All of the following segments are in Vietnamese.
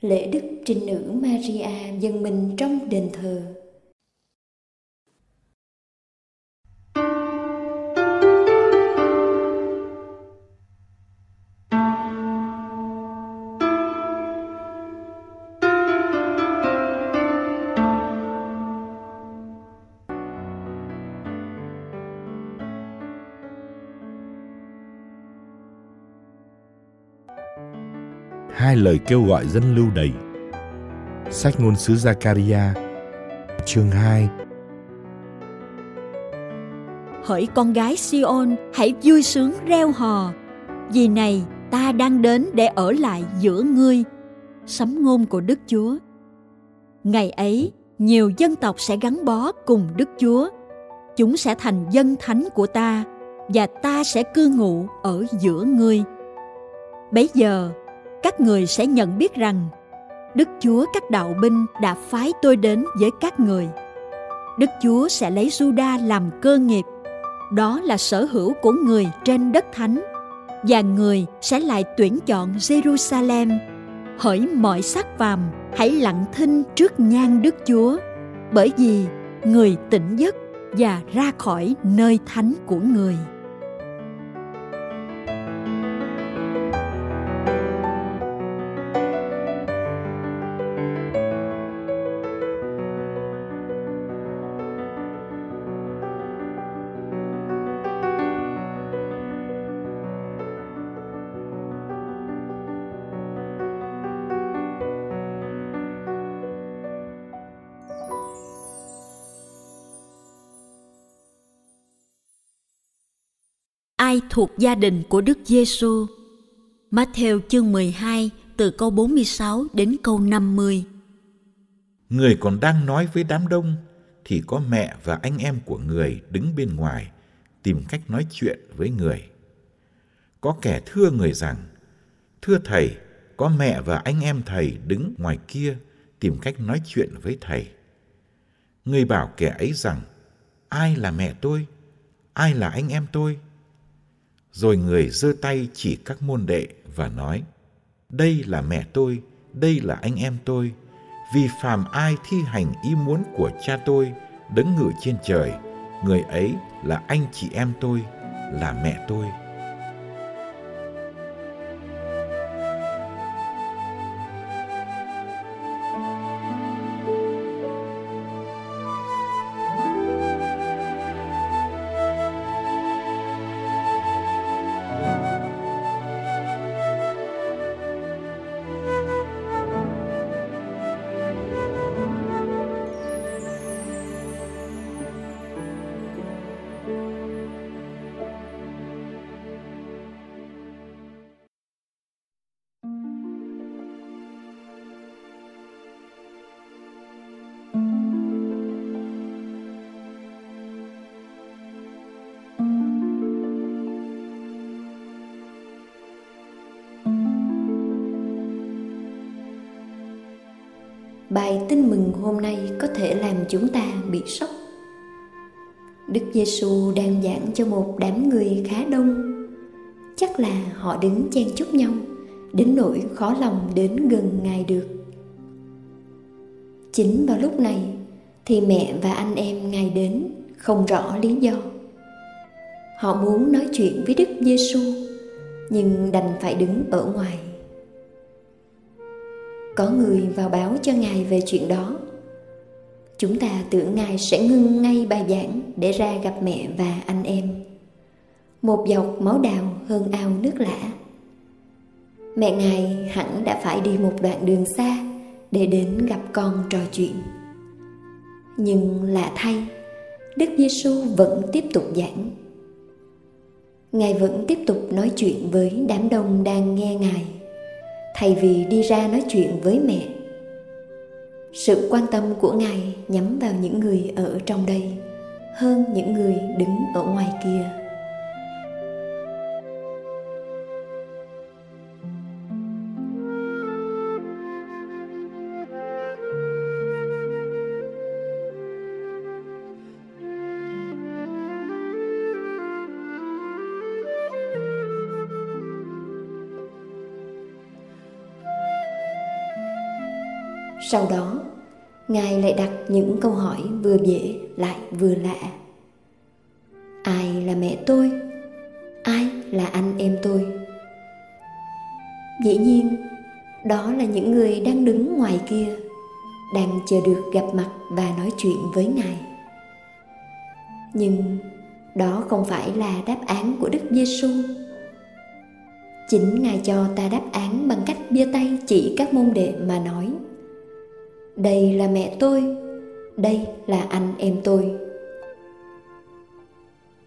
Lễ Đức Trinh Nữ Maria dân mình trong đền thờ. Hai lời kêu gọi dân lưu đầy. Sách ngôn sứ Zakaria, chương 2 Hỡi con gái Sion, hãy vui sướng reo hò. Vì này, ta đang đến để ở lại giữa ngươi. Sấm ngôn của Đức Chúa. Ngày ấy, nhiều dân tộc sẽ gắn bó cùng Đức Chúa. Chúng sẽ thành dân thánh của ta và ta sẽ cư ngụ ở giữa ngươi. Bấy giờ, các người sẽ nhận biết rằng Đức Chúa các đạo binh đã phái tôi đến với các người. Đức Chúa sẽ lấy Juda làm cơ nghiệp, đó là sở hữu của người trên đất thánh, và người sẽ lại tuyển chọn Jerusalem. Hỡi mọi sắc phàm, hãy lặng thinh trước nhan Đức Chúa, bởi vì người tỉnh giấc và ra khỏi nơi thánh của người. Ai thuộc gia đình của Đức Giêsu. Matthew chương 12 từ câu 46 đến câu 50. Người còn đang nói với đám đông thì có mẹ và anh em của người đứng bên ngoài tìm cách nói chuyện với người. Có kẻ thưa người rằng: "Thưa thầy, có mẹ và anh em thầy đứng ngoài kia tìm cách nói chuyện với thầy." Người bảo kẻ ấy rằng: "Ai là mẹ tôi? Ai là anh em tôi?" Rồi người giơ tay chỉ các môn đệ và nói, Đây là mẹ tôi, đây là anh em tôi. Vì phàm ai thi hành ý muốn của cha tôi, đứng ngự trên trời, người ấy là anh chị em tôi, là mẹ tôi. Bài tin mừng hôm nay có thể làm chúng ta bị sốc. Đức Giêsu đang giảng cho một đám người khá đông. Chắc là họ đứng chen chúc nhau, đến nỗi khó lòng đến gần Ngài được. Chính vào lúc này, thì mẹ và anh em Ngài đến, không rõ lý do. Họ muốn nói chuyện với Đức Giêsu nhưng đành phải đứng ở ngoài có người vào báo cho ngài về chuyện đó. Chúng ta tưởng ngài sẽ ngưng ngay bài giảng để ra gặp mẹ và anh em. Một dọc máu đào hơn ao nước lã. Mẹ ngài hẳn đã phải đi một đoạn đường xa để đến gặp con trò chuyện. Nhưng lạ thay, đức giêsu vẫn tiếp tục giảng. Ngài vẫn tiếp tục nói chuyện với đám đông đang nghe ngài thay vì đi ra nói chuyện với mẹ. Sự quan tâm của ngài nhắm vào những người ở trong đây hơn những người đứng ở ngoài kia. Sau đó, ngài lại đặt những câu hỏi vừa dễ lại vừa lạ. Ai là mẹ tôi? Ai là anh em tôi? Dĩ nhiên, đó là những người đang đứng ngoài kia, đang chờ được gặp mặt và nói chuyện với ngài. Nhưng đó không phải là đáp án của đức giêsu chính ngài cho ta đáp án bằng cách bia tay chỉ các môn đệ mà nói đây là mẹ tôi, đây là anh em tôi.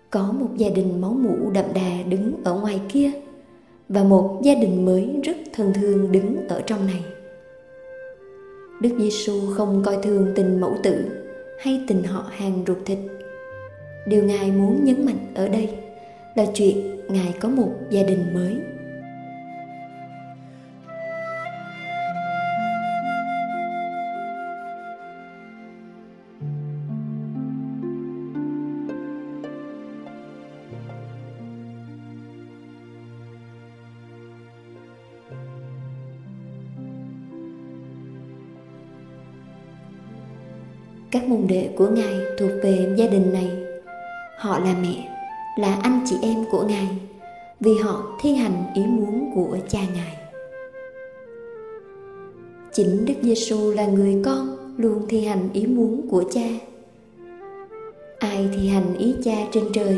Có một gia đình máu mủ đậm đà đứng ở ngoài kia, và một gia đình mới rất thân thương đứng ở trong này. Đức giêsu không coi thường tình mẫu tử hay tình họ hàng ruột thịt. Điều ngài muốn nhấn mạnh ở đây là chuyện ngài có một gia đình mới. Các môn đệ của ngài thuộc về gia đình này. Họ là mẹ, là anh chị em của ngài, vì họ thi hành ý muốn của cha ngài. Chính đức giêsu là người con luôn thi hành ý muốn của cha. Ai thi hành ý cha trên trời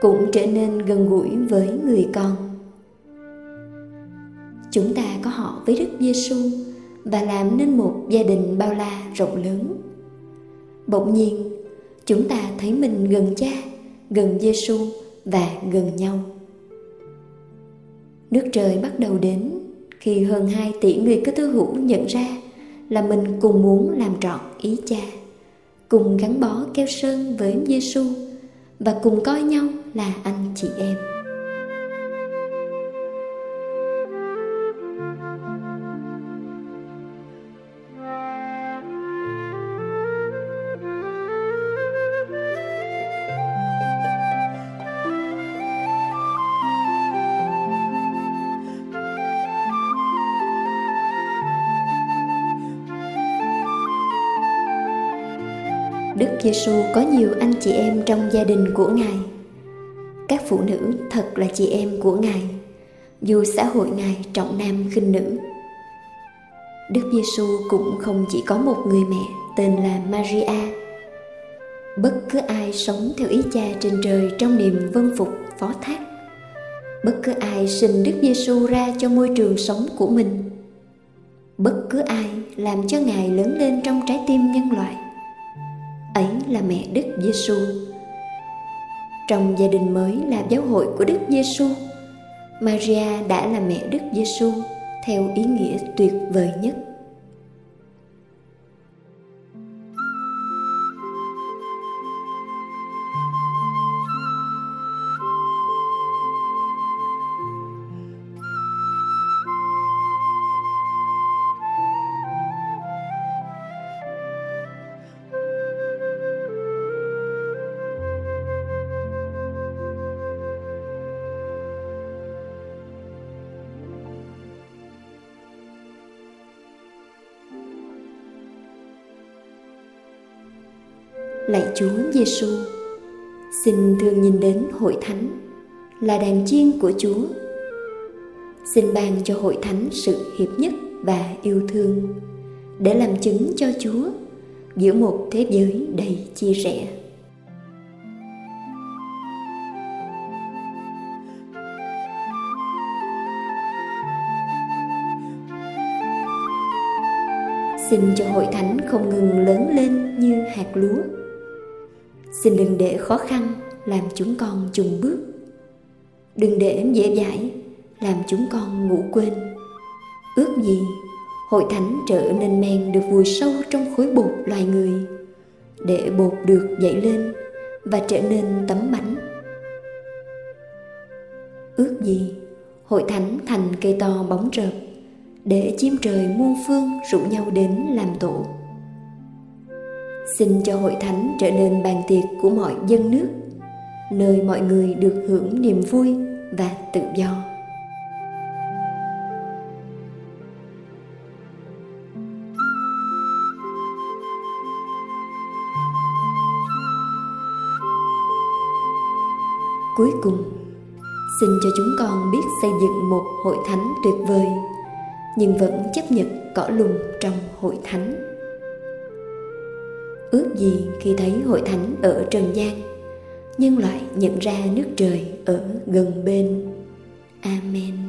cũng trở nên gần gũi với người con. Chúng ta có họ với đức giêsu và làm nên một gia đình bao la rộng lớn bỗng nhiên, chúng ta thấy mình gần cha, gần giêsu và gần nhau nước trời bắt đầu đến, khi hơn 2 tỷ người cơ tư hữu nhận ra là mình cùng muốn làm trọn ý cha, cùng gắn bó keo sơn với Giêsu và cùng coi nhau là anh chị em. Đức Giêsu có nhiều anh chị em trong gia đình của Ngài. Các phụ nữ thật là chị em của Ngài, dù xã hội Ngài trọng nam khinh nữ. Đức Giêsu cũng không chỉ có một người mẹ tên là Maria. Bất cứ ai sống theo ý cha trên trời trong niềm vân phục phó thác. Bất cứ ai sinh Đức Giêsu ra cho môi trường sống của mình. Bất cứ ai làm cho Ngài lớn lên trong trái tim nhân loại ấy là mẹ Đức Giêsu. Trong gia đình mới là giáo hội của Đức Giêsu, Maria đã là mẹ Đức Giêsu theo ý nghĩa tuyệt vời nhất. Lạy Chúa Giêsu. Xin thường nhìn đến hội thánh là đàn chiên của Chúa. Xin ban cho hội thánh sự hiệp nhất và yêu thương, để làm chứng cho Chúa giữa một thế giới đầy chia rẽ. Xin cho hội thánh không ngừng lớn lên như hạt lúa xin đừng để khó khăn làm chúng con chùn bước. Đừng để dễ dãi làm chúng con ngủ quên. Ước gì hội thánh trở nên men được vùi sâu trong khối bột loài người, để bột được dậy lên và trở nên tấm bánh ước gì hội thánh thành cây to bóng rợp, để chim trời muôn phương rủ nhau đến làm tổ xin cho hội thánh trở nên bàn tiệc của mọi dân nước, nơi mọi người được hưởng niềm vui và tự do. Cuối cùng, xin cho chúng con biết xây dựng một hội thánh tuyệt vời, nhưng vẫn chấp nhận cỏ lùng trong hội thánh ước gì khi thấy hội thánh ở trần gian, nhưng lại nhận ra nước trời ở gần bên. Amen.